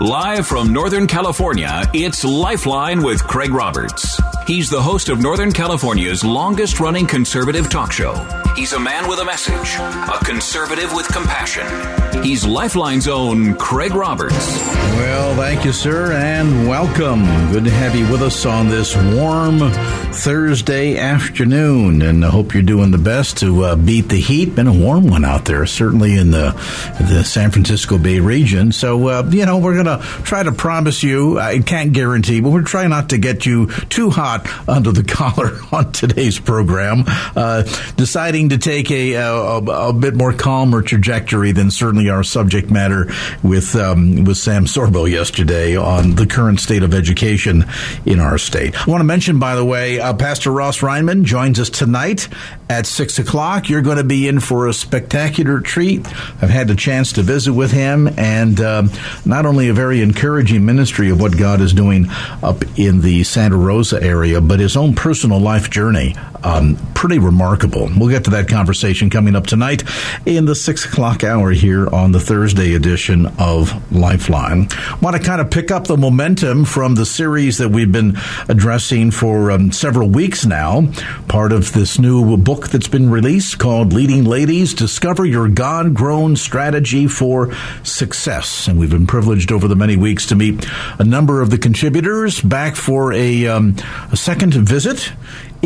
Live from Northern California, it's Lifeline with Craig Roberts. He's the host of Northern California's longest running conservative talk show. He's a man with a message, a conservative with compassion. He's Lifeline's own Craig Roberts. Well, thank you, sir, and welcome. Good to have you with us on this warm Thursday afternoon, and I hope you're doing the best to uh, beat the heat. Been a warm one out there, certainly in the the San Francisco Bay region. So, uh, you know, we're going to try to promise you. I can't guarantee, but we're trying not to get you too hot under the collar on today's program. Uh, deciding to take a, a, a, bit more calmer trajectory than certainly our subject matter with um, with Sam Sorbo yesterday on the current state of education in our state. I want to mention, by the way, uh, Pastor Ross Reinman joins us tonight at six o'clock. You're going to be in for a spectacular treat. I've had the chance to visit with him, and um, not only a very encouraging ministry of what God is doing up in the Santa Rosa area, but his own personal life journey. Um, pretty remarkable. We'll get to that conversation coming up tonight in the six o'clock hour here on the Thursday edition of Lifeline. Want to kind of pick up the momentum from the series that we've been addressing for um, several weeks now. Part of this new book that's been released called Leading Ladies Discover Your God Grown Strategy for Success. And we've been privileged over the many weeks to meet a number of the contributors back for a, um, a second visit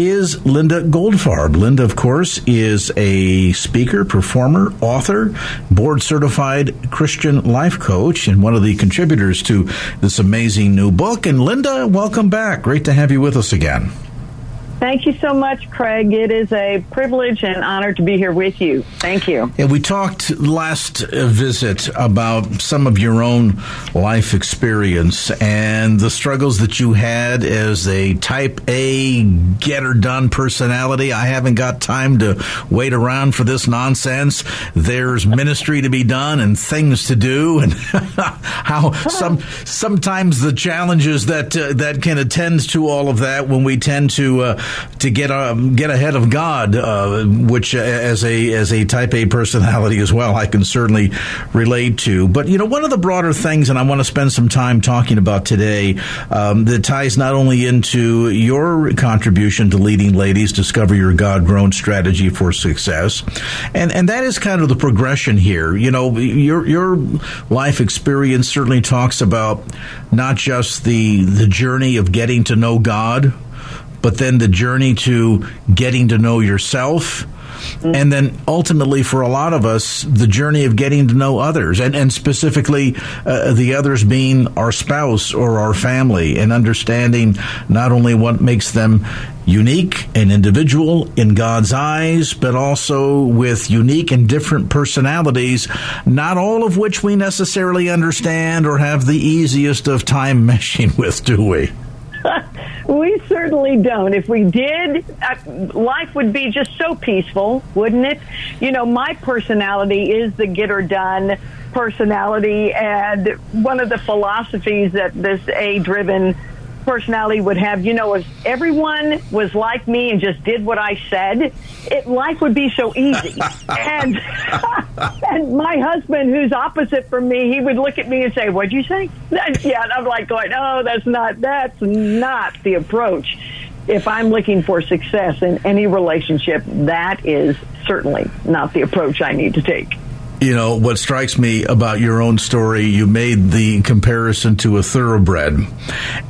is Linda Goldfarb. Linda, of course, is a speaker, performer, author, board certified Christian life coach, and one of the contributors to this amazing new book. And Linda, welcome back. Great to have you with us again. Thank you so much, Craig. It is a privilege and honor to be here with you. Thank you. Yeah, we talked last uh, visit about some of your own life experience and the struggles that you had as a type A getter done personality. I haven't got time to wait around for this nonsense. There's ministry to be done and things to do, and how some sometimes the challenges that uh, that can attend to all of that when we tend to. Uh, to get uh, get ahead of God, uh, which uh, as a as a Type A personality as well, I can certainly relate to. But you know, one of the broader things, and I want to spend some time talking about today, um, that ties not only into your contribution to leading ladies discover your God grown strategy for success, and and that is kind of the progression here. You know, your your life experience certainly talks about not just the the journey of getting to know God but then the journey to getting to know yourself. And then ultimately, for a lot of us, the journey of getting to know others, and, and specifically uh, the others being our spouse or our family, and understanding not only what makes them unique and individual in God's eyes, but also with unique and different personalities, not all of which we necessarily understand or have the easiest of time meshing with, do we? we certainly don't. If we did, uh, life would be just so peaceful, wouldn't it? You know, my personality is the get her done personality, and one of the philosophies that this A driven personality would have, you know, if everyone was like me and just did what I said, it, life would be so easy. and and my husband, who's opposite from me, he would look at me and say, "What'd you say?" yeah, and I'm like going, "Oh, that's not that's not the approach." If I'm looking for success in any relationship, that is certainly not the approach I need to take. You know, what strikes me about your own story, you made the comparison to a thoroughbred.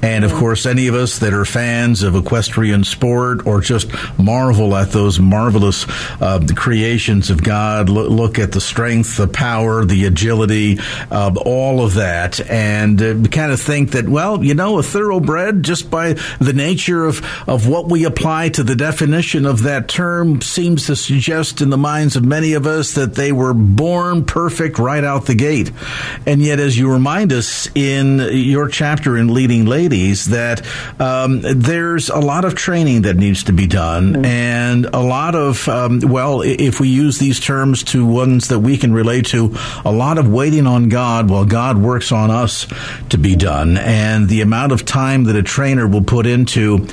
And of course, any of us that are fans of equestrian sport or just marvel at those marvelous uh, creations of God, look at the strength, the power, the agility, uh, all of that, and uh, kind of think that, well, you know, a thoroughbred, just by the nature of, of what we apply to the definition of that term, seems to suggest in the minds of many of us that they were born born perfect right out the gate. And yet, as you remind us in your chapter in Leading Ladies, that um, there's a lot of training that needs to be done, mm-hmm. and a lot of, um, well, if we use these terms to ones that we can relate to, a lot of waiting on God while God works on us to be done. And the amount of time that a trainer will put into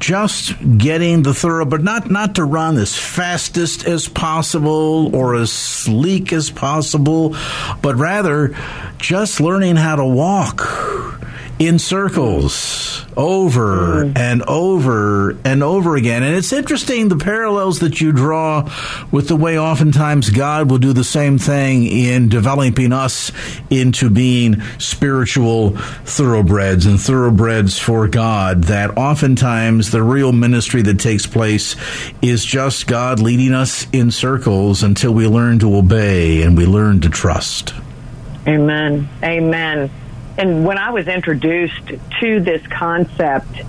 just getting the thorough, but not not to run as fastest as possible or as sleek as possible, but rather just learning how to walk in circles over mm. and over and over again. And it's interesting the parallels that you draw with the way oftentimes God will do the same thing in developing us into being spiritual thoroughbreds and thoroughbreds for God. That oftentimes the real ministry that takes place is just God leading us in circles until we learn to obey and we learn to trust. Amen. Amen. And when I was introduced to this concept,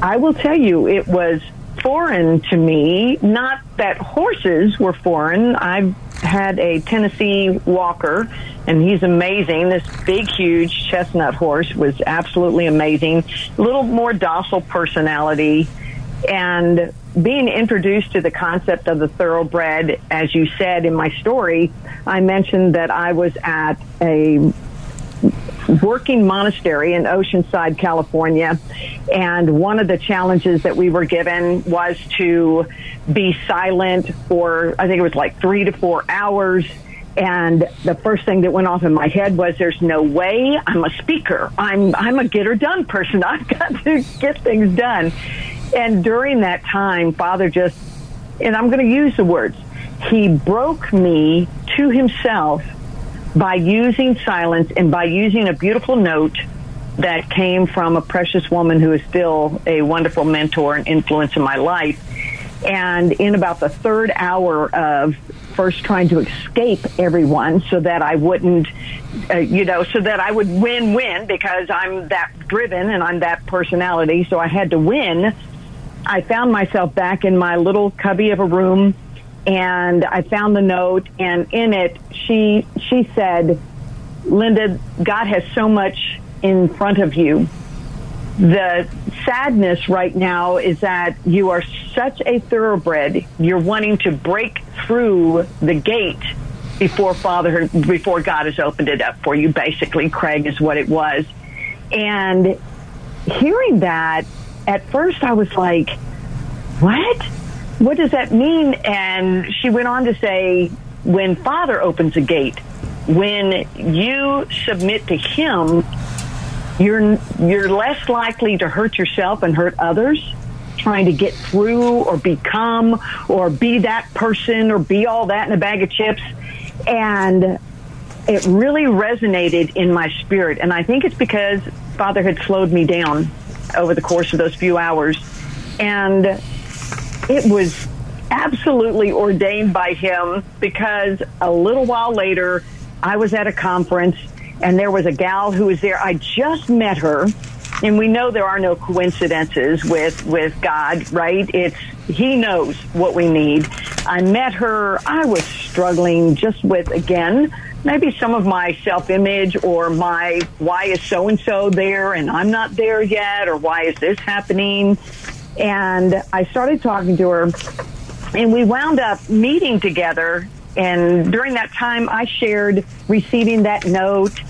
I will tell you it was foreign to me. Not that horses were foreign. I've had a Tennessee Walker, and he's amazing. This big, huge chestnut horse was absolutely amazing. A little more docile personality. And being introduced to the concept of the thoroughbred, as you said in my story, I mentioned that I was at a working monastery in Oceanside, California. And one of the challenges that we were given was to be silent for, I think it was like three to four hours. And the first thing that went off in my head was, "There's no way I'm a speaker. I'm I'm a get her done person. I've got to get things done." And during that time, Father just, and I'm going to use the words, he broke me to himself by using silence and by using a beautiful note that came from a precious woman who is still a wonderful mentor and influence in my life. And in about the third hour of first trying to escape everyone so that I wouldn't, uh, you know, so that I would win win because I'm that driven and I'm that personality. So I had to win. I found myself back in my little cubby of a room and I found the note, and in it, she she said, "Linda, God has so much in front of you. The sadness right now is that you are such a thoroughbred. You're wanting to break through the gate before Father, before God has opened it up for you. Basically, Craig is what it was, and hearing that, at first I was like, "What?" What does that mean? And she went on to say, when Father opens a gate, when you submit to Him, you're you're less likely to hurt yourself and hurt others trying to get through or become or be that person or be all that in a bag of chips. And it really resonated in my spirit. And i think it's because father had slowed me down over the course of those few hours. And it was absolutely ordained by him because a little while later, I was at a conference and there was a gal who was there. I just met her. And we know there are no coincidences with, with God, right? It's, He knows what we need. I met her. I was struggling just with, again, maybe some of my self image or my why is so and so there and I'm not there yet or why is this happening? And I started talking to her, and we wound up meeting together. And during that time, I shared receiving that note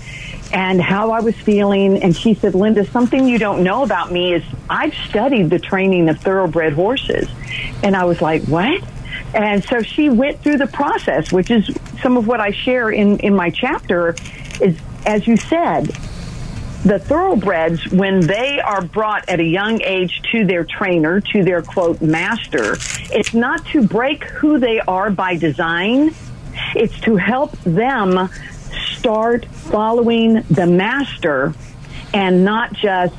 and how I was feeling. And she said, Linda, something you don't know about me is I've studied the training of thoroughbred horses. And I was like, what? And so she went through the process, which is some of what I share in, in my chapter is, as you said, the thoroughbreds, when they are brought at a young age to their trainer, to their quote master, it's not to break who they are by design. It's to help them start following the master and not just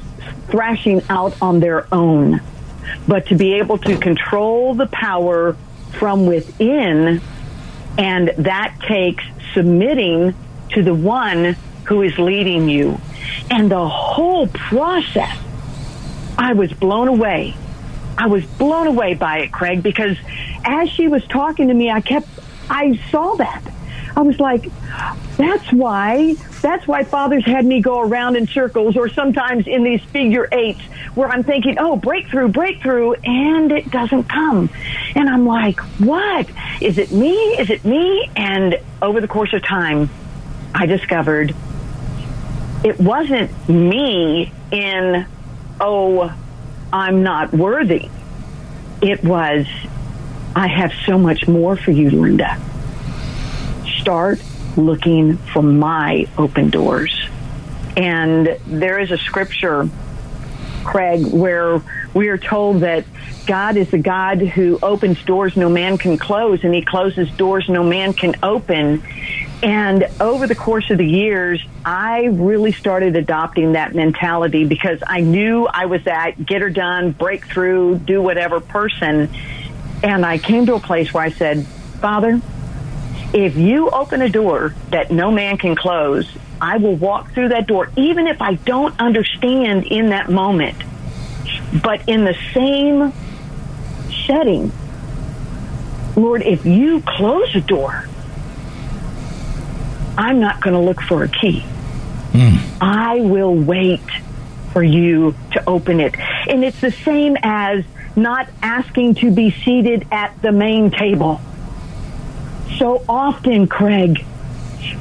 thrashing out on their own, but to be able to control the power from within. And that takes submitting to the one who is leading you. And the whole process, I was blown away. I was blown away by it, Craig, because as she was talking to me, I kept, I saw that. I was like, that's why, that's why fathers had me go around in circles or sometimes in these figure eights where I'm thinking, oh, breakthrough, breakthrough, and it doesn't come. And I'm like, what? Is it me? Is it me? And over the course of time, I discovered it wasn't me in, oh, I'm not worthy. It was, I have so much more for you, Linda. Start looking for my open doors. And there is a scripture, Craig, where we are told that God is the God who opens doors no man can close, and he closes doors no man can open. And over the course of the years, I really started adopting that mentality because I knew I was that get her done, breakthrough, do whatever person. And I came to a place where I said, Father, if you open a door that no man can close, I will walk through that door, even if I don't understand in that moment. But in the same setting, Lord, if you close a door, I'm not going to look for a key. Mm. I will wait for you to open it. And it's the same as not asking to be seated at the main table. So often, Craig,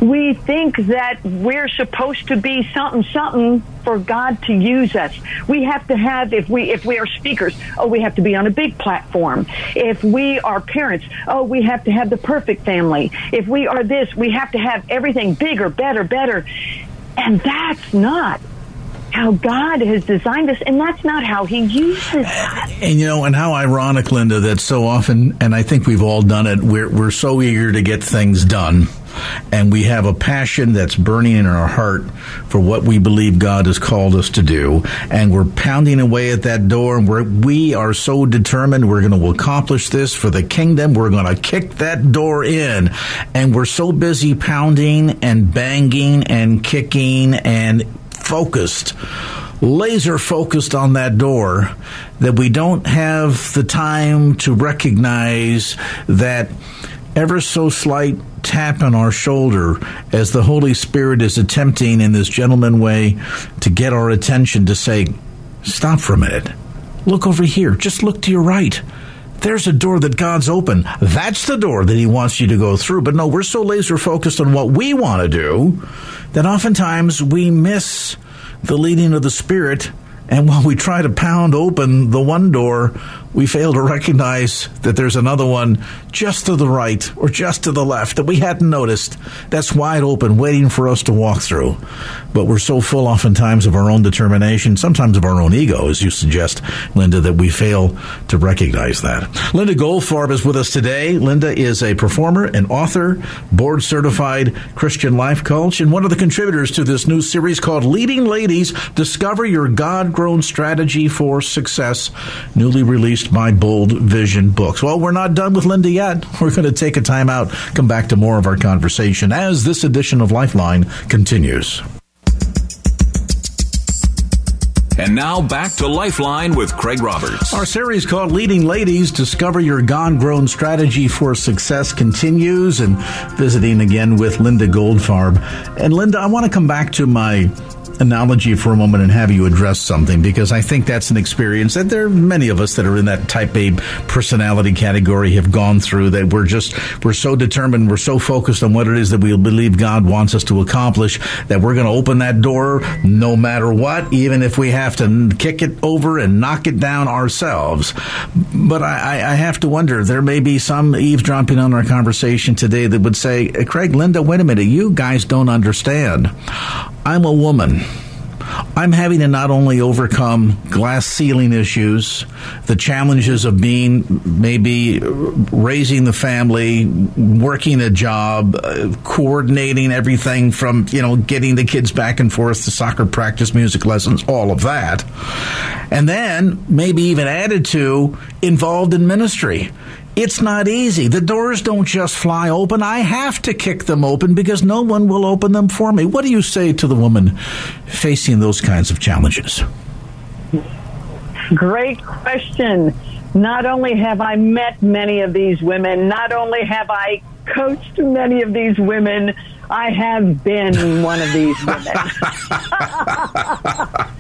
we think that we're supposed to be something something for God to use us. We have to have if we if we are speakers, oh we have to be on a big platform. If we are parents, oh we have to have the perfect family. If we are this, we have to have everything bigger, better, better. And that's not how God has designed us, and that's not how He uses us. And you know, and how ironic, Linda, that so often, and I think we've all done it. We're we're so eager to get things done, and we have a passion that's burning in our heart for what we believe God has called us to do, and we're pounding away at that door, and we're, we are so determined we're going to accomplish this for the kingdom. We're going to kick that door in, and we're so busy pounding and banging and kicking and focused, laser focused on that door, that we don't have the time to recognize that ever so slight tap on our shoulder as the Holy Spirit is attempting in this gentleman way to get our attention to say, Stop for a minute. Look over here. Just look to your right. There's a door that God's open. That's the door that He wants you to go through. But no, we're so laser focused on what we want to do that oftentimes we miss the leading of the Spirit. And while we try to pound open the one door, we fail to recognize that there's another one just to the right or just to the left that we hadn't noticed that's wide open waiting for us to walk through. But we're so full oftentimes of our own determination, sometimes of our own ego, as you suggest, Linda, that we fail to recognize that. Linda Goldfarb is with us today. Linda is a performer, an author, board certified Christian life coach, and one of the contributors to this new series called Leading Ladies Discover Your God Grown Strategy for Success, newly released by Bold Vision Books. Well, we're not done with Linda yet. We're going to take a time out, come back to more of our conversation as this edition of Lifeline continues. And now back to Lifeline with Craig Roberts. Our series called Leading Ladies Discover Your God Grown Strategy for Success continues and visiting again with Linda Goldfarb. And Linda, I want to come back to my analogy for a moment and have you address something because I think that's an experience that there are many of us that are in that type A personality category have gone through that we're just we're so determined we're so focused on what it is that we believe God wants us to accomplish that we're going to open that door no matter what even if we have to kick it over and knock it down ourselves but I, I have to wonder there may be some eavesdropping on our conversation today that would say Craig Linda wait a minute you guys don't understand I'm a woman. I'm having to not only overcome glass ceiling issues, the challenges of being maybe raising the family, working a job, uh, coordinating everything from, you know, getting the kids back and forth to soccer practice, music lessons, all of that. And then maybe even added to involved in ministry. It's not easy. The doors don't just fly open. I have to kick them open because no one will open them for me. What do you say to the woman facing those kinds of challenges? Great question. Not only have I met many of these women, not only have I coached many of these women, I have been one of these women.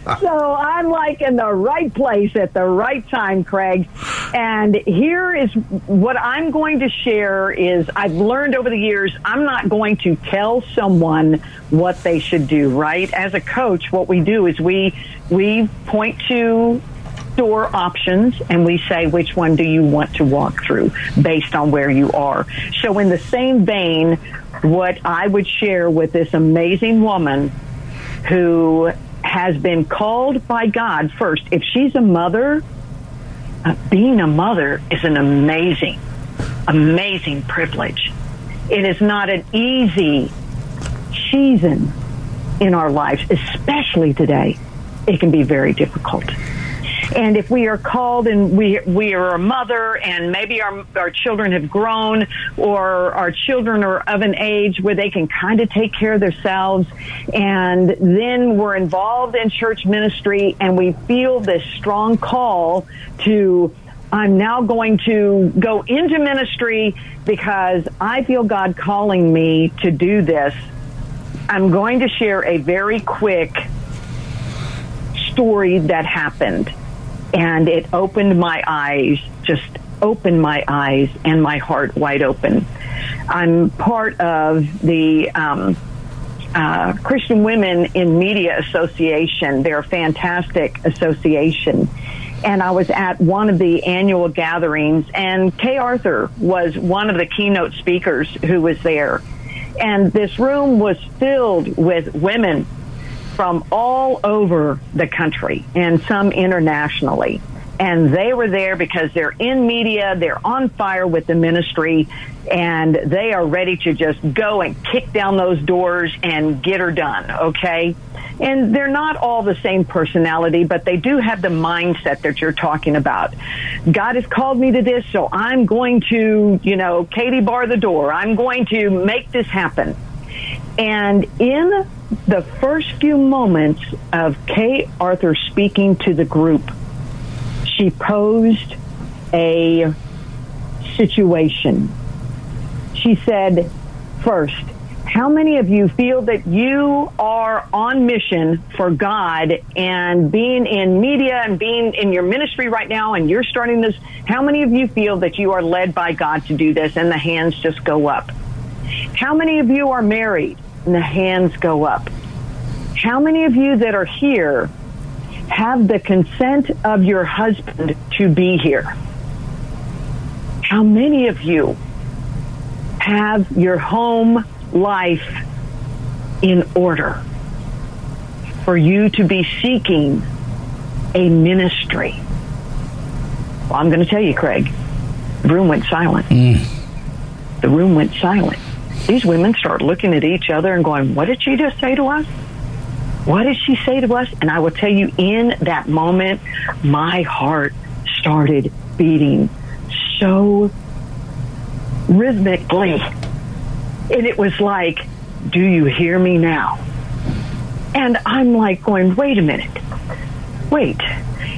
so I'm like in the right place at the right time, Craig. And here is what I'm going to share is I've learned over the years I'm not going to tell someone what they should do, right? As a coach, what we do is we we point to door options and we say which one do you want to walk through based on where you are. So in the same vein, what I would share with this amazing woman who has been called by God first, if she's a mother, uh, being a mother is an amazing, amazing privilege. It is not an easy season in our lives, especially today. It can be very difficult. And if we are called and we we are a mother and maybe our our children have grown or our children are of an age where they can kind of take care of themselves and then we're involved in church ministry and we feel this strong call to I'm now going to go into ministry because I feel God calling me to do this. I'm going to share a very quick story that happened and it opened my eyes, just opened my eyes and my heart wide open. I'm part of the um, uh, Christian Women in Media Association. They're a fantastic association. And I was at one of the annual gatherings, and Kay Arthur was one of the keynote speakers who was there. And this room was filled with women from all over the country and some internationally. And they were there because they're in media, they're on fire with the ministry, and they are ready to just go and kick down those doors and get her done, okay? And they're not all the same personality, but they do have the mindset that you're talking about. God has called me to this, so I'm going to, you know, Katie bar the door. I'm going to make this happen. And in the first few moments of Kay Arthur speaking to the group, she posed a situation. She said, first, how many of you feel that you are on mission for God and being in media and being in your ministry right now and you're starting this? How many of you feel that you are led by God to do this and the hands just go up? How many of you are married and the hands go up. How many of you that are here have the consent of your husband to be here? How many of you have your home life in order for you to be seeking a ministry? Well, I'm going to tell you, Craig, the room went silent. Mm. The room went silent these women start looking at each other and going, What did she just say to us? What did she say to us? And I will tell you, in that moment, my heart started beating so rhythmically. And it was like, Do you hear me now? And I'm like going, Wait a minute. Wait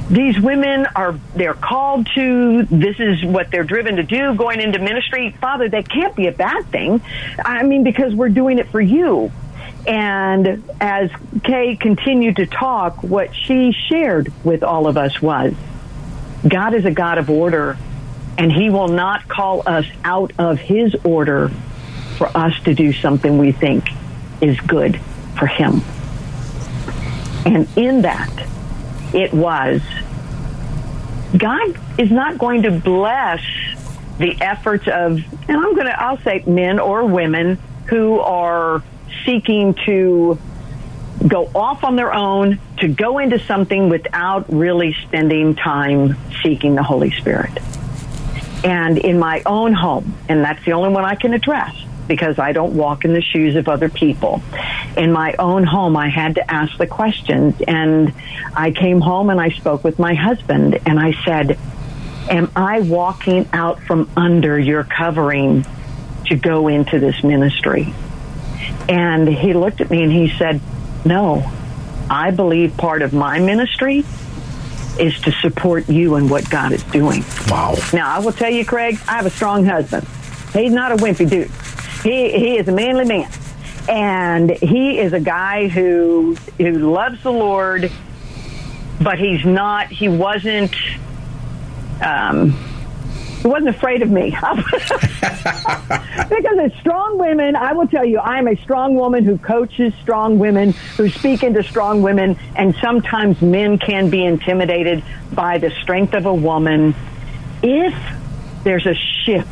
these women are they're called to this is what they're driven to do going into ministry. Father that can't be a bad thing. I mean because we're doing it for you. And as kay continued to talk what she shared with all of us was god is a god of order and he will not call us out of his order for us to do something we think is good for him. And in that it was God is not going to bless the efforts of, and I'm going to, I'll say men or women who are seeking to go off on their own to go into something without really spending time seeking the Holy Spirit. And in my own home, and that's the only one I can address because I don't walk in the shoes of other people. In my own home, I had to ask the questions. And I came home and I spoke with my husband and I said, Am I walking out from under your covering to go into this ministry? And he looked at me and he said, No, I believe part of my ministry is to support you and what God is doing. Wow. Now, I will tell you, Craig, I have a strong husband. He's not a wimpy dude. He, he is a manly man. And he is a guy who, who loves the Lord, but he's not, he wasn't, um, he wasn't afraid of me. because as strong women, I will tell you, I am a strong woman who coaches strong women, who speak into strong women, and sometimes men can be intimidated by the strength of a woman. If there's a shift,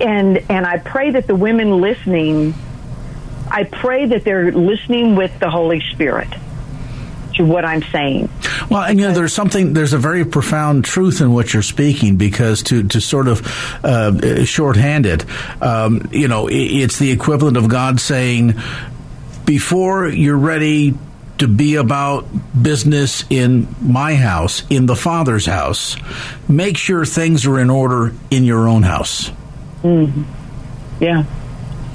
and and I pray that the women listening, I pray that they're listening with the Holy Spirit to what I'm saying. Well, and you know, there's something, there's a very profound truth in what you're speaking because to, to sort of uh, shorthand it, um, you know, it's the equivalent of God saying, before you're ready to be about business in my house, in the Father's house, make sure things are in order in your own house. Mm-hmm. Yeah.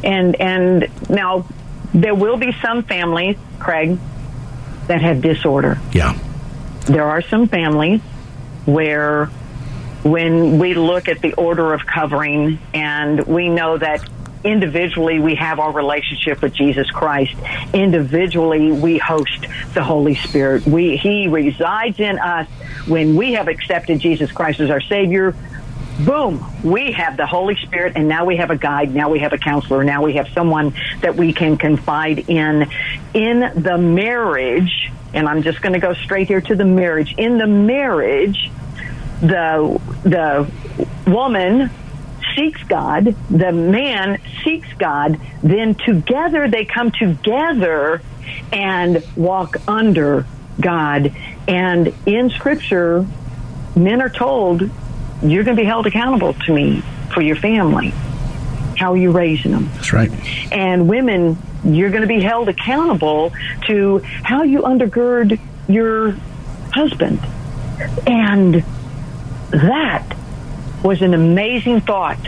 And, and now there will be some families, Craig, that have disorder. Yeah. There are some families where when we look at the order of covering and we know that individually we have our relationship with Jesus Christ. Individually we host the Holy Spirit. We, he resides in us when we have accepted Jesus Christ as our Savior. Boom, we have the Holy Spirit and now we have a guide, now we have a counselor, now we have someone that we can confide in. In the marriage, and I'm just going to go straight here to the marriage. In the marriage, the the woman seeks God, the man seeks God, then together they come together and walk under God. And in scripture, men are told, you're going to be held accountable to me for your family. How are you raising them? That's right. And women, you're going to be held accountable to how you undergird your husband. And that was an amazing thought.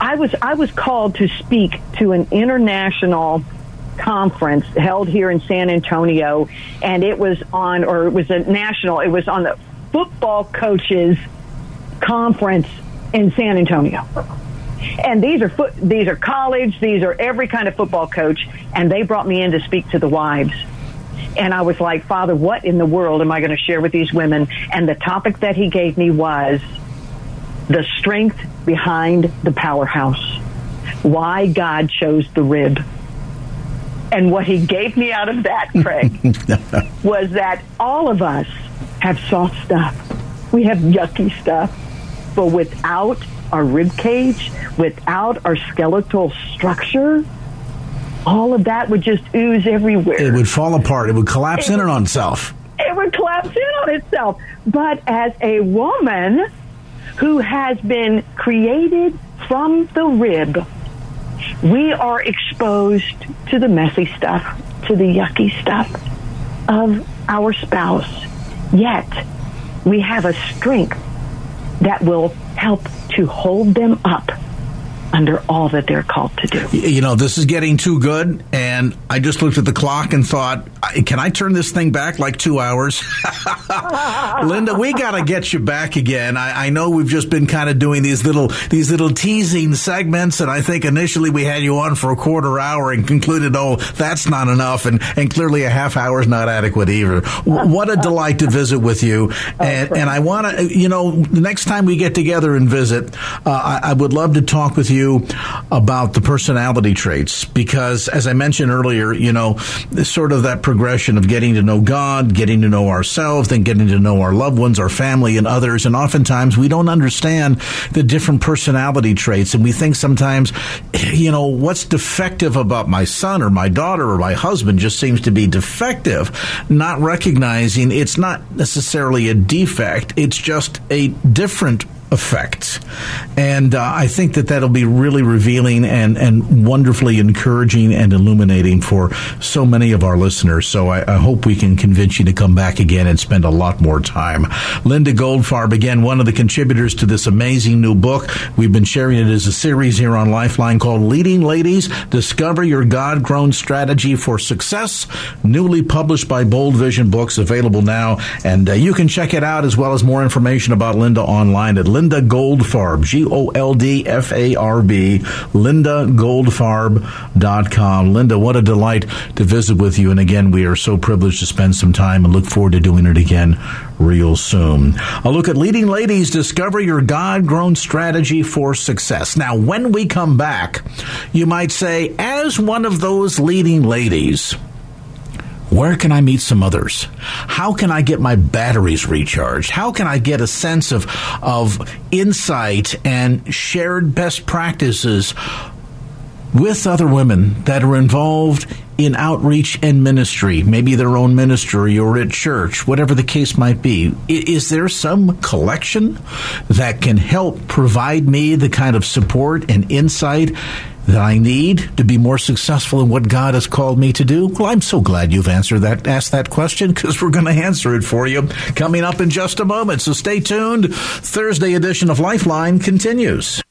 I was I was called to speak to an international conference held here in San Antonio and it was on or it was a national it was on the football coaches conference in San Antonio. And these are foot, these are college, these are every kind of football coach, and they brought me in to speak to the wives. And I was like, Father, what in the world am I going to share with these women? And the topic that he gave me was the strength behind the powerhouse. Why God chose the rib. And what he gave me out of that, Craig, was that all of us have soft stuff. We have yucky stuff. But without our rib cage, without our skeletal structure, all of that would just ooze everywhere. It would fall apart. It would collapse it in would, on itself. It would collapse in on itself. But as a woman who has been created from the rib, we are exposed to the messy stuff, to the yucky stuff of our spouse. Yet, we have a strength that will help to hold them up under all that they're called to do. You know, this is getting too good, and I just looked at the clock and thought, can I turn this thing back like two hours? Linda, we got to get you back again. I, I, know we've just been kind of doing these little these little teasing segments, and I think initially we had you on for a quarter hour and concluded, oh, that's not enough, and and clearly a half hour is not adequate either. what a delight to visit with you, oh, and and I want to, you know, the next time we get together and visit, uh, I, I would love to talk with you you about the personality traits because, as I mentioned earlier, you know, sort of that progression of getting to know God, getting to know ourselves, then getting to know our loved ones, our family, and others. And oftentimes we don't understand the different personality traits. And we think sometimes, you know, what's defective about my son or my daughter or my husband just seems to be defective, not recognizing it's not necessarily a defect, it's just a different effects. And uh, I think that that'll be really revealing and, and wonderfully encouraging and illuminating for so many of our listeners. So I, I, hope we can convince you to come back again and spend a lot more time. Linda Goldfarb, again, one of the contributors to this amazing new book. We've been sharing it as a series here on Lifeline called Leading Ladies Discover Your God Grown Strategy for Success, newly published by Bold Vision Books, available now. And uh, you can check it out as well as more information about Linda online at Linda Goldfarb, G O L D F A R B, lindagoldfarb.com. Linda, what a delight to visit with you. And again, we are so privileged to spend some time and look forward to doing it again real soon. A look at leading ladies discover your God grown strategy for success. Now, when we come back, you might say, as one of those leading ladies, where can I meet some others? How can I get my batteries recharged? How can I get a sense of, of insight and shared best practices with other women that are involved in outreach and ministry, maybe their own ministry or at church, whatever the case might be. Is there some collection that can help provide me the kind of support and insight that I need to be more successful in what God has called me to do? Well, I'm so glad you've answered that, asked that question because we're going to answer it for you coming up in just a moment. So stay tuned. Thursday edition of Lifeline continues.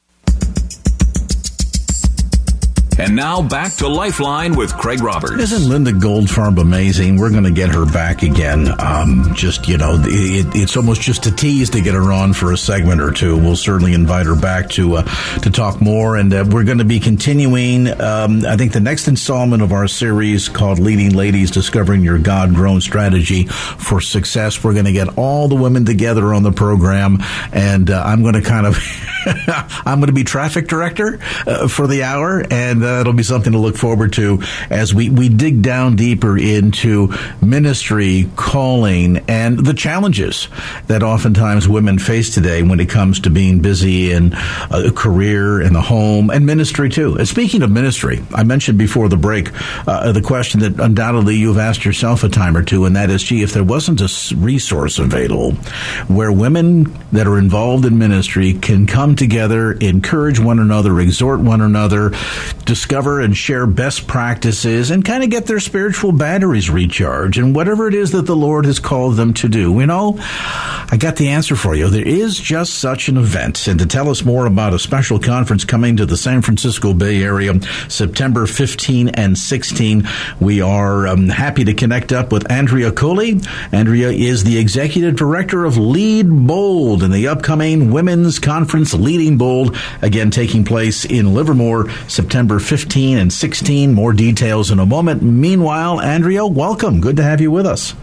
And now back to Lifeline with Craig Roberts. Isn't Linda Goldfarb amazing? We're going to get her back again. Um, just, you know, it, it's almost just a tease to get her on for a segment or two. We'll certainly invite her back to, uh, to talk more. And uh, we're going to be continuing, um, I think, the next installment of our series called Leading Ladies Discovering Your God Grown Strategy for Success. We're going to get all the women together on the program. And uh, I'm going to kind of, I'm going to be traffic director uh, for the hour. And it'll be something to look forward to as we, we dig down deeper into ministry, calling, and the challenges that oftentimes women face today when it comes to being busy in a career, in the home, and ministry too. And speaking of ministry, I mentioned before the break uh, the question that undoubtedly you've asked yourself a time or two, and that is, gee, if there wasn't a resource available where women that are involved in ministry can come together, encourage one another, exhort one another, discover and share best practices and kind of get their spiritual batteries recharged and whatever it is that the Lord has called them to do. You know, I got the answer for you. There is just such an event. And to tell us more about a special conference coming to the San Francisco Bay Area September 15 and 16, we are um, happy to connect up with Andrea Coli. Andrea is the executive director of Lead Bold in the upcoming Women's Conference Leading Bold, again taking place in Livermore September 15 and 16. More details in a moment. Meanwhile, Andrea, welcome. Good to have you with us.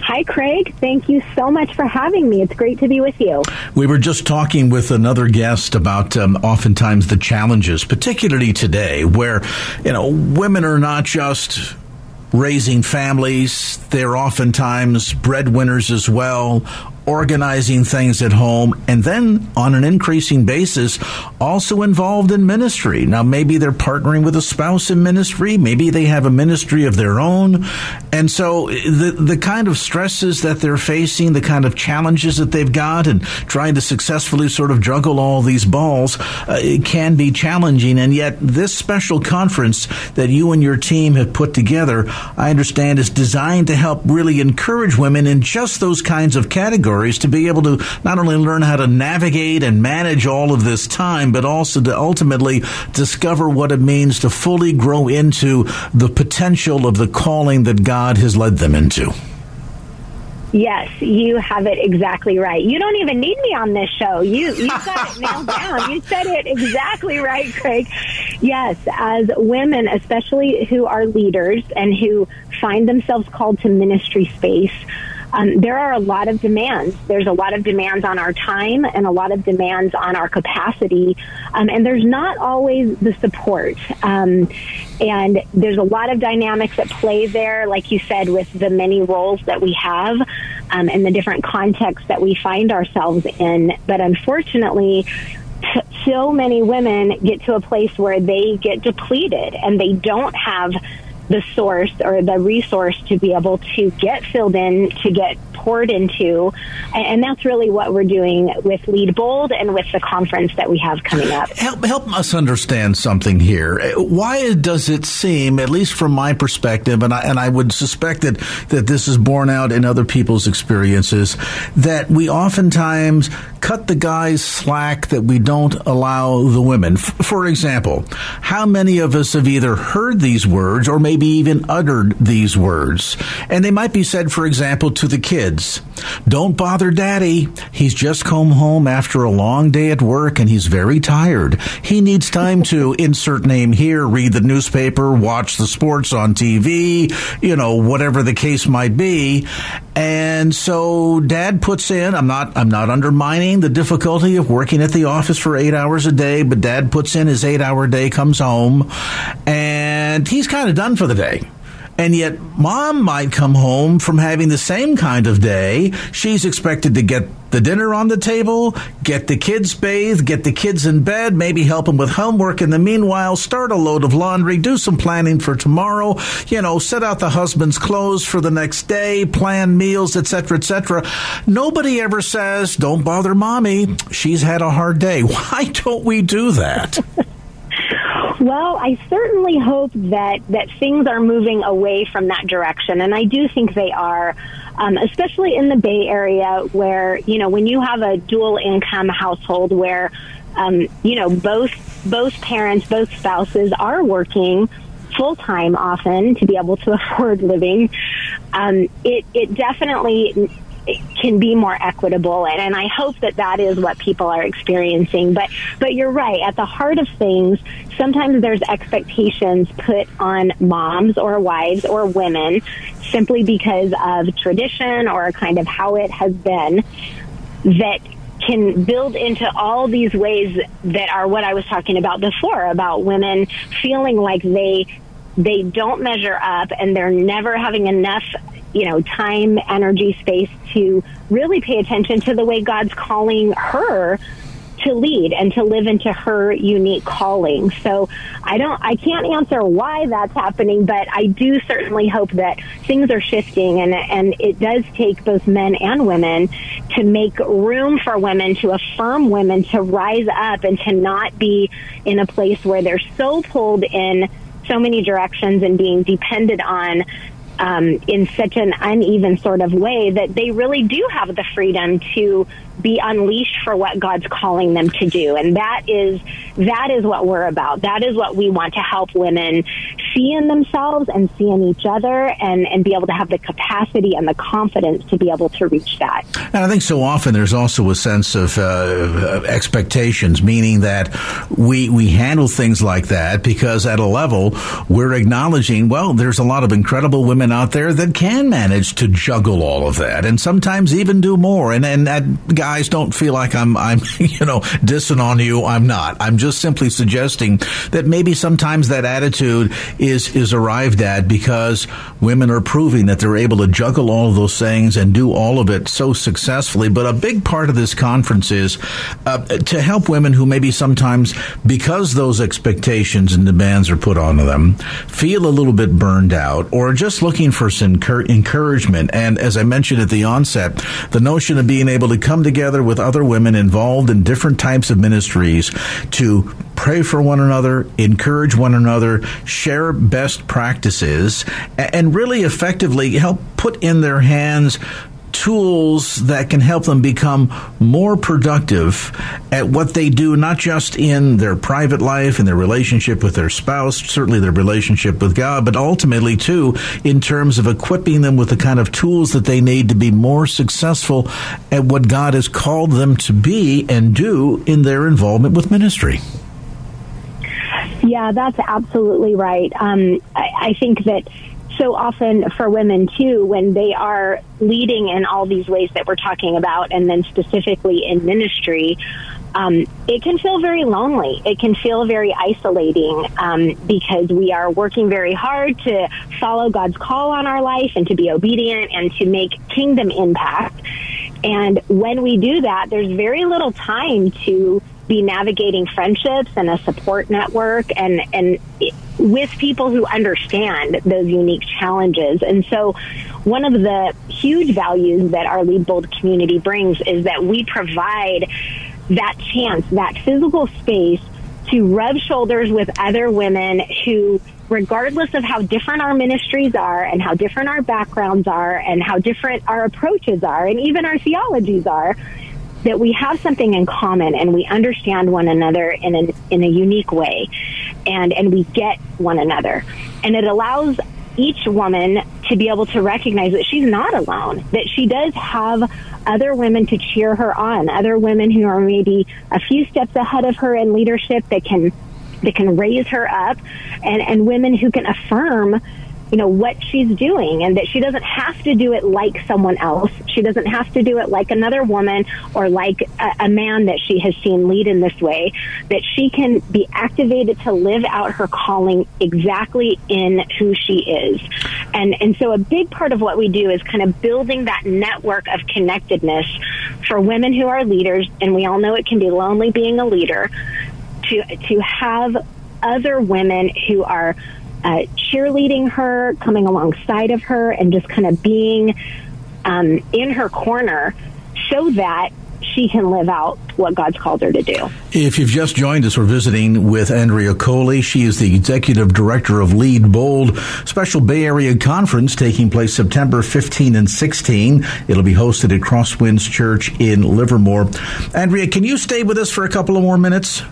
Hi, Craig. Thank you so much for having me. It's great to be with you. We were just talking with another guest about um, oftentimes the challenges, particularly today, where, you know, women are not just raising families, they're oftentimes breadwinners as well, organizing things at home, and then on an increasing basis, also involved in ministry. Now, maybe they're partnering with a spouse in ministry, maybe they have a ministry of their own. And so the, the kind of stresses that they're facing, the kind of challenges that they've got, and trying to successfully sort of juggle all these balls, uh, can be challenging. And yet, this special conference that you and your team have put together, I understand, is designed to help really encourage women in just those kinds of categories categories to be able to not only learn how to navigate and manage all of this time, but also to ultimately discover what it means to fully grow into the potential of the calling that God has led them into. Yes, you have it exactly right. You don't even need me on this show. You you got it nailed down. You said it exactly right, Craig. Yes, as women, especially who are leaders and who find themselves called to ministry space, um, there are a lot of demands. There's a lot of demands on our time and a lot of demands on our capacity, um, and there's not always the support. Um, and there's a lot of dynamics at play there, like you said, with the many roles that we have um, and the different contexts that we find ourselves in. But unfortunately, so many women get to a place where they get depleted and they don't have the source or the resource to be able to get filled in, to get poured into. And that's really what we're doing with Lead Bold and with the conference that we have coming up. Help, help us understand something here. Why does it seem, at least from my perspective, and I, and I would suspect that, that this is borne out in other people's experiences, that we oftentimes cut the guys slack that we don't allow the women. For example, how many of us have either heard these words or maybe even uttered these words? And they might be said, for example, to the kids. Don't bother daddy. He's just come home after a long day at work and he's very tired. He needs time to insert name here, read the newspaper, watch the sports on TV, you know, whatever the case might be. And so dad puts in, I'm not, I'm not undermining the difficulty of working at the office for eight hours a day, but dad puts in his eight hour day, comes home, and he's kind of done for the day. And yet, mom might come home from having the same kind of day. She's expected to get the dinner on the table, get the kids bathed, get the kids in bed, maybe help them with homework in the meanwhile, start a load of laundry, do some planning for tomorrow, you know, set out the husband's clothes for the next day, plan meals, etc., etc. Nobody ever says, don't bother mommy. She's had a hard day. Why don't we do that? Well, I certainly hope that, that things are moving away from that direction, and I do think they are, um, especially in the Bay Area, where you know when you have a dual income household where um, you know both both parents, both spouses are working full time often to be able to afford living. Um, it it definitely can be more equitable and, and I hope that that is what people are experiencing but but you're right at the heart of things sometimes there's expectations put on moms or wives or women simply because of tradition or kind of how it has been that can build into all these ways that are what I was talking about before about women feeling like they they don't measure up and they're never having enough you know, time, energy, space to really pay attention to the way God's calling her to lead and to live into her unique calling. So I don't, I can't answer why that's happening, but I do certainly hope that things are shifting and, and it does take both men and women to make room for women, to affirm women to rise up and to not be in a place where they're so pulled in so many directions and being dependent on um, in such an uneven sort of way that they really do have the freedom to be unleashed for what God's calling them to do. And that is, that is what we're about. That is what we want to help women see in themselves and see in each other and, and be able to have the capacity and the confidence to be able to reach that. And I think so often there's also a sense of uh, expectations, meaning that we, we handle things like that because at a level we're acknowledging, well, there's a lot of incredible women out there that can manage to juggle all of that and sometimes even do more. And, and that, guys, don't feel like I'm, I'm, you know, dissing on you. I'm not. I'm just simply suggesting that maybe sometimes that attitude is, is arrived at because women are proving that they're able to juggle all of those things and do all of it so successfully. But a big part of this conference is uh, to help women who maybe sometimes, because those expectations and demands are put onto them, feel a little bit burned out or just looking for some encouragement. And as I mentioned at the onset, the notion of being able to come together with other women involved in different types of ministries to pray for one another, encourage one another, share best practices, and really effectively help put in their hands tools that can help them become more productive at what they do, not just in their private life and their relationship with their spouse, certainly their relationship with God, but ultimately too in terms of equipping them with the kind of tools that they need to be more successful at what God has called them to be and do in their involvement with ministry. Yeah, that's absolutely right. Um, I, I think that so often for women too, when they are leading in all these ways that we're talking about, and then specifically in ministry, um, it can feel very lonely. It can feel very isolating um, because we are working very hard to follow God's call on our life and to be obedient and to make kingdom impact. And when we do that, there's very little time to be navigating friendships and a support network and and with people who understand those unique challenges. And so one of the huge values that our Lead Bold community brings is that we provide that chance, that physical space to rub shoulders with other women who regardless of how different our ministries are and how different our backgrounds are and how different our approaches are and even our theologies are, that we have something in common and we understand one another in a, in a unique way and, and we get one another. And it allows each woman to be able to recognize that she's not alone, that she does have other women to cheer her on, other women who are maybe a few steps ahead of her in leadership that can that can raise her up and, and women who can affirm you know, what she's doing and that she doesn't have to do it like someone else. She doesn't have to do it like another woman or like a, a, man that she has seen lead in this way, that she can be activated to live out her calling exactly in who she is. And, and so a big part of what we do is kind of building that network of connectedness for women who are leaders. And we all know it can be lonely being a leader to, to have other women who are uh, cheerleading her, coming alongside of her, and just kind of being um, in her corner so that she can live out what God's called her to do. If you've just joined us, we're visiting with Andrea Coli. She is the executive director of Lead Bold Special Bay Area Conference taking place September 15 and 16. It'll be hosted at Crosswinds Church in Livermore. Andrea, can you stay with us for a couple of more minutes?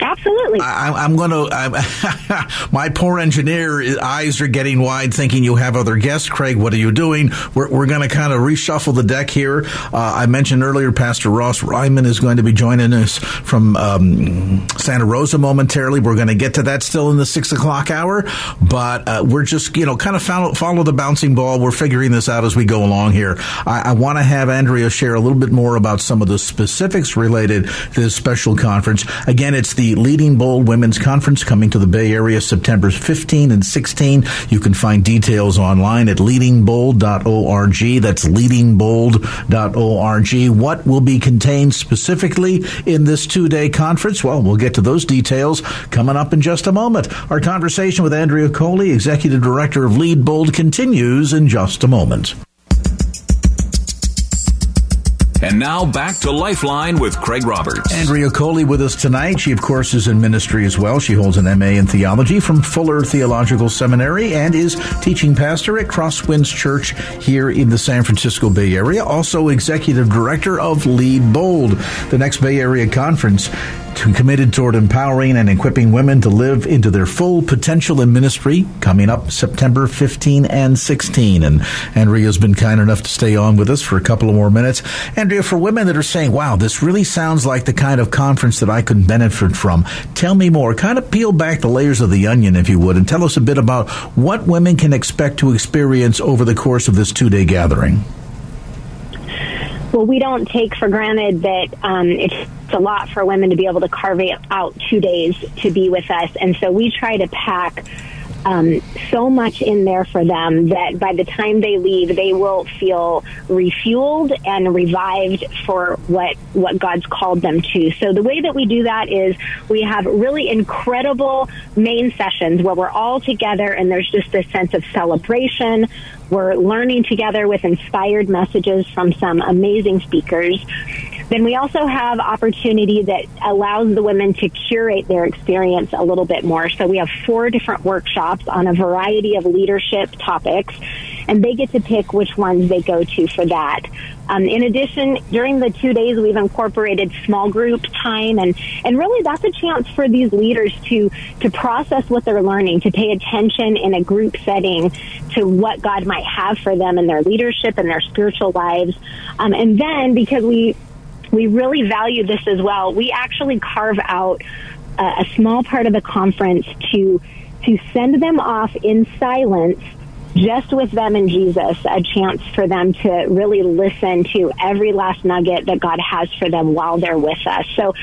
Absolutely. I, am going to. my poor engineer eyes are getting wide, thinking you have other guests. Craig, what are you doing? We're, we're going to kind of reshuffle the deck here. Uh, I mentioned earlier, Pastor Ross Ryman is going to be joining us from um, Santa Rosa momentarily. We're going to get to that still in the six o'clock hour, but uh, we're just you know kind of follow, follow, the bouncing ball. We're figuring this out as we go along here. I, I want to have Andrea share a little bit more about some of the specifics related to this special conference. Again, it's the Leading Bold Women's Conference coming to the Bay Area September 15 and 16. You can find details online at leadingbold.org. That's leadingbold.org. What will be contained specifically in this two day conference? Well, we'll get to those details coming up in just a moment. Our conversation with Andrea Coli, Executive Director of Lead Bold, continues in just a moment. And now back to Lifeline with Craig Roberts. Andrea Coli with us tonight. She, of course, is in ministry as well. She holds an MA in theology from Fuller Theological Seminary and is teaching pastor at Crosswinds Church here in the San Francisco Bay Area. Also, executive director of Lead Bold, the next Bay Area conference committed toward empowering and equipping women to live into their full potential in ministry coming up September 15 and 16. And Andrea's been kind enough to stay on with us for a couple of more minutes. Andrea, for women that are saying, wow, this really sounds like the kind of conference that I could benefit from, tell me more. Kind of peel back the layers of the onion, if you would, and tell us a bit about what women can expect to experience over the course of this two day gathering. Well, we don't take for granted that um, it's a lot for women to be able to carve out two days to be with us. And so we try to pack um, so much in there for them that by the time they leave, they will feel refueled and revived for what what God's called them to. So the way that we do that is we have really incredible main sessions where we're all together and there's just this sense of celebration. We're learning together with inspired messages from some amazing speakers. Then we also have opportunity that allows the women to curate their experience a little bit more. So we have four different workshops on a variety of leadership topics, and they get to pick which ones they go to for that. Um, in addition, during the two days, we've incorporated small group time, and and really that's a chance for these leaders to to process what they're learning, to pay attention in a group setting to what God might have for them in their leadership and their spiritual lives. Um, and then because we we really value this as well. We actually carve out a, a small part of the conference to to send them off in silence just with them and Jesus, a chance for them to really listen to every last nugget that God has for them while they're with us. So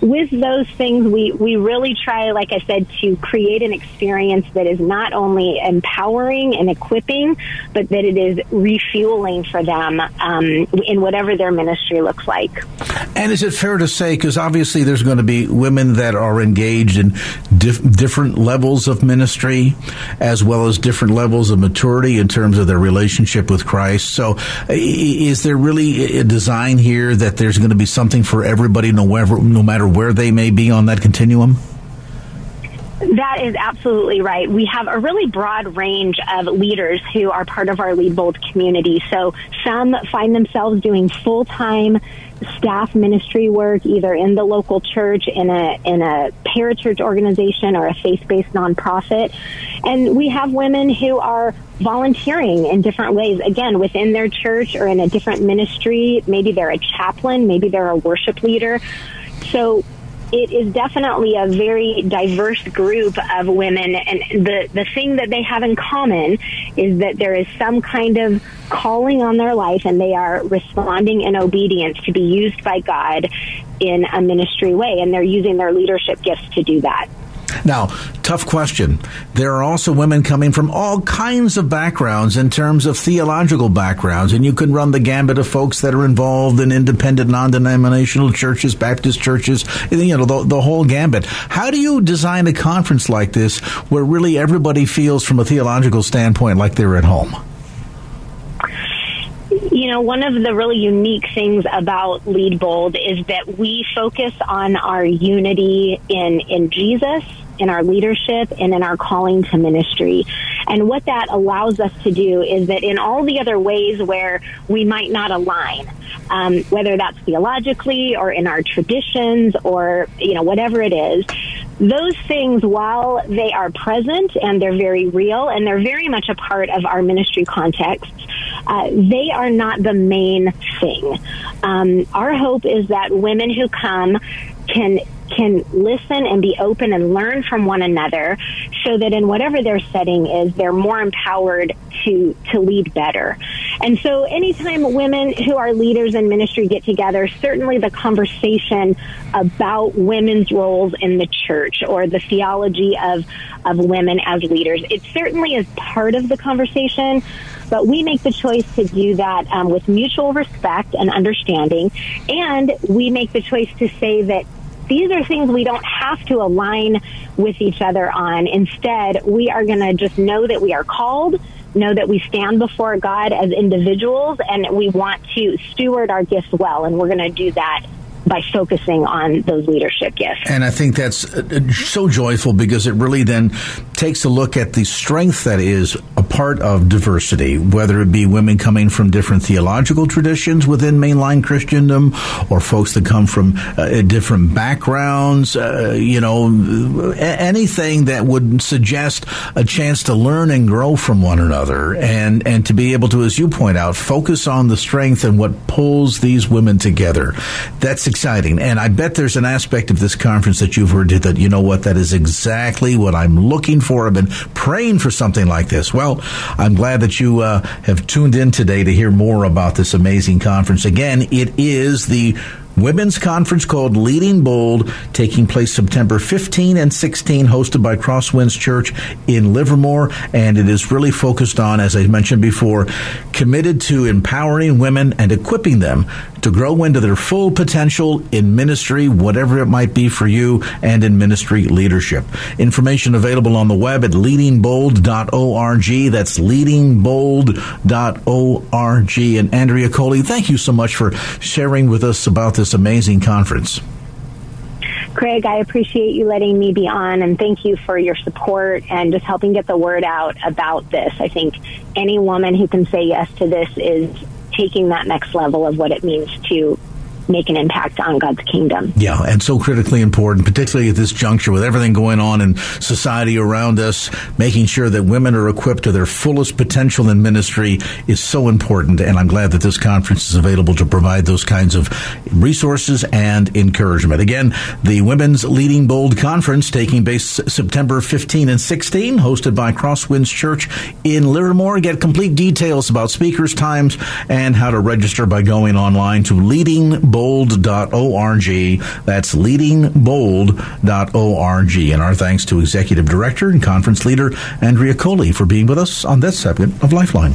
with those things, we, we really try, like I said, to create an experience that is not only empowering and equipping, but that it is refueling for them um, in whatever their ministry looks like. And is it fair to say, because obviously there's going to be women that are engaged in dif- different levels of ministry, as well as different levels of maturity in terms of their relationship with Christ. So, is there really a design here that there's going to be something for everybody, no, wherever, no matter where they may be on that continuum? That is absolutely right. We have a really broad range of leaders who are part of our Lead Bold community. So some find themselves doing full time staff ministry work either in the local church in a in a parachurch organization or a faith-based nonprofit. And we have women who are volunteering in different ways again within their church or in a different ministry. Maybe they're a chaplain maybe they're a worship leader. So it is definitely a very diverse group of women and the the thing that they have in common is that there is some kind of calling on their life and they are responding in obedience to be used by God in a ministry way and they're using their leadership gifts to do that. Now, tough question. There are also women coming from all kinds of backgrounds in terms of theological backgrounds, and you can run the gambit of folks that are involved in independent, non-denominational churches, Baptist churches, you know, the, the whole gambit. How do you design a conference like this where really everybody feels from a theological standpoint like they're at home? You know, one of the really unique things about Lead Bold is that we focus on our unity in, in Jesus in our leadership and in our calling to ministry. And what that allows us to do is that in all the other ways where we might not align, um, whether that's theologically or in our traditions or, you know, whatever it is, those things, while they are present and they're very real and they're very much a part of our ministry context, uh, they are not the main thing. Um, our hope is that women who come can can listen and be open and learn from one another so that in whatever their setting is, they're more empowered to, to lead better. And so anytime women who are leaders in ministry get together, certainly the conversation about women's roles in the church or the theology of, of women as leaders, it certainly is part of the conversation but we make the choice to do that um, with mutual respect and understanding. And we make the choice to say that these are things we don't have to align with each other on. Instead, we are going to just know that we are called, know that we stand before God as individuals, and we want to steward our gifts well. And we're going to do that by focusing on those leadership gifts. And I think that's uh, so joyful because it really then takes a look at the strength that is a part of diversity, whether it be women coming from different theological traditions within mainline Christendom or folks that come from uh, different backgrounds, uh, you know, anything that would suggest a chance to learn and grow from one another and, and to be able to, as you point out, focus on the strength and what pulls these women together. That's exciting. And I bet there's an aspect of this conference that you've heard that, you know what, that is exactly what I'm looking for. I've been praying for something like this. Well, I'm glad that you uh, have tuned in today to hear more about this amazing conference. Again, it is the women's conference called Leading Bold, taking place September 15 and 16, hosted by Crosswinds Church in Livermore. And it is really focused on, as I mentioned before, committed to empowering women and equipping them to grow into their full potential in ministry, whatever it might be for you, and in ministry leadership. Information available on the web at leadingbold.org. That's leadingbold.org. And Andrea Coli, thank you so much for sharing with us about this amazing conference. Craig, I appreciate you letting me be on and thank you for your support and just helping get the word out about this. I think any woman who can say yes to this is taking that next level of what it means to make an impact on God's kingdom. Yeah, and so critically important, particularly at this juncture with everything going on in society around us, making sure that women are equipped to their fullest potential in ministry is so important. And I'm glad that this conference is available to provide those kinds of resources and encouragement. Again, the Women's Leading Bold Conference taking place September 15 and 16, hosted by Crosswinds Church in Livermore. Get complete details about speakers, times, and how to register by going online to leadingbold.org. That's leadingbold.org. And our thanks to Executive Director and Conference Leader Andrea Coli for being with us on this segment of Lifeline.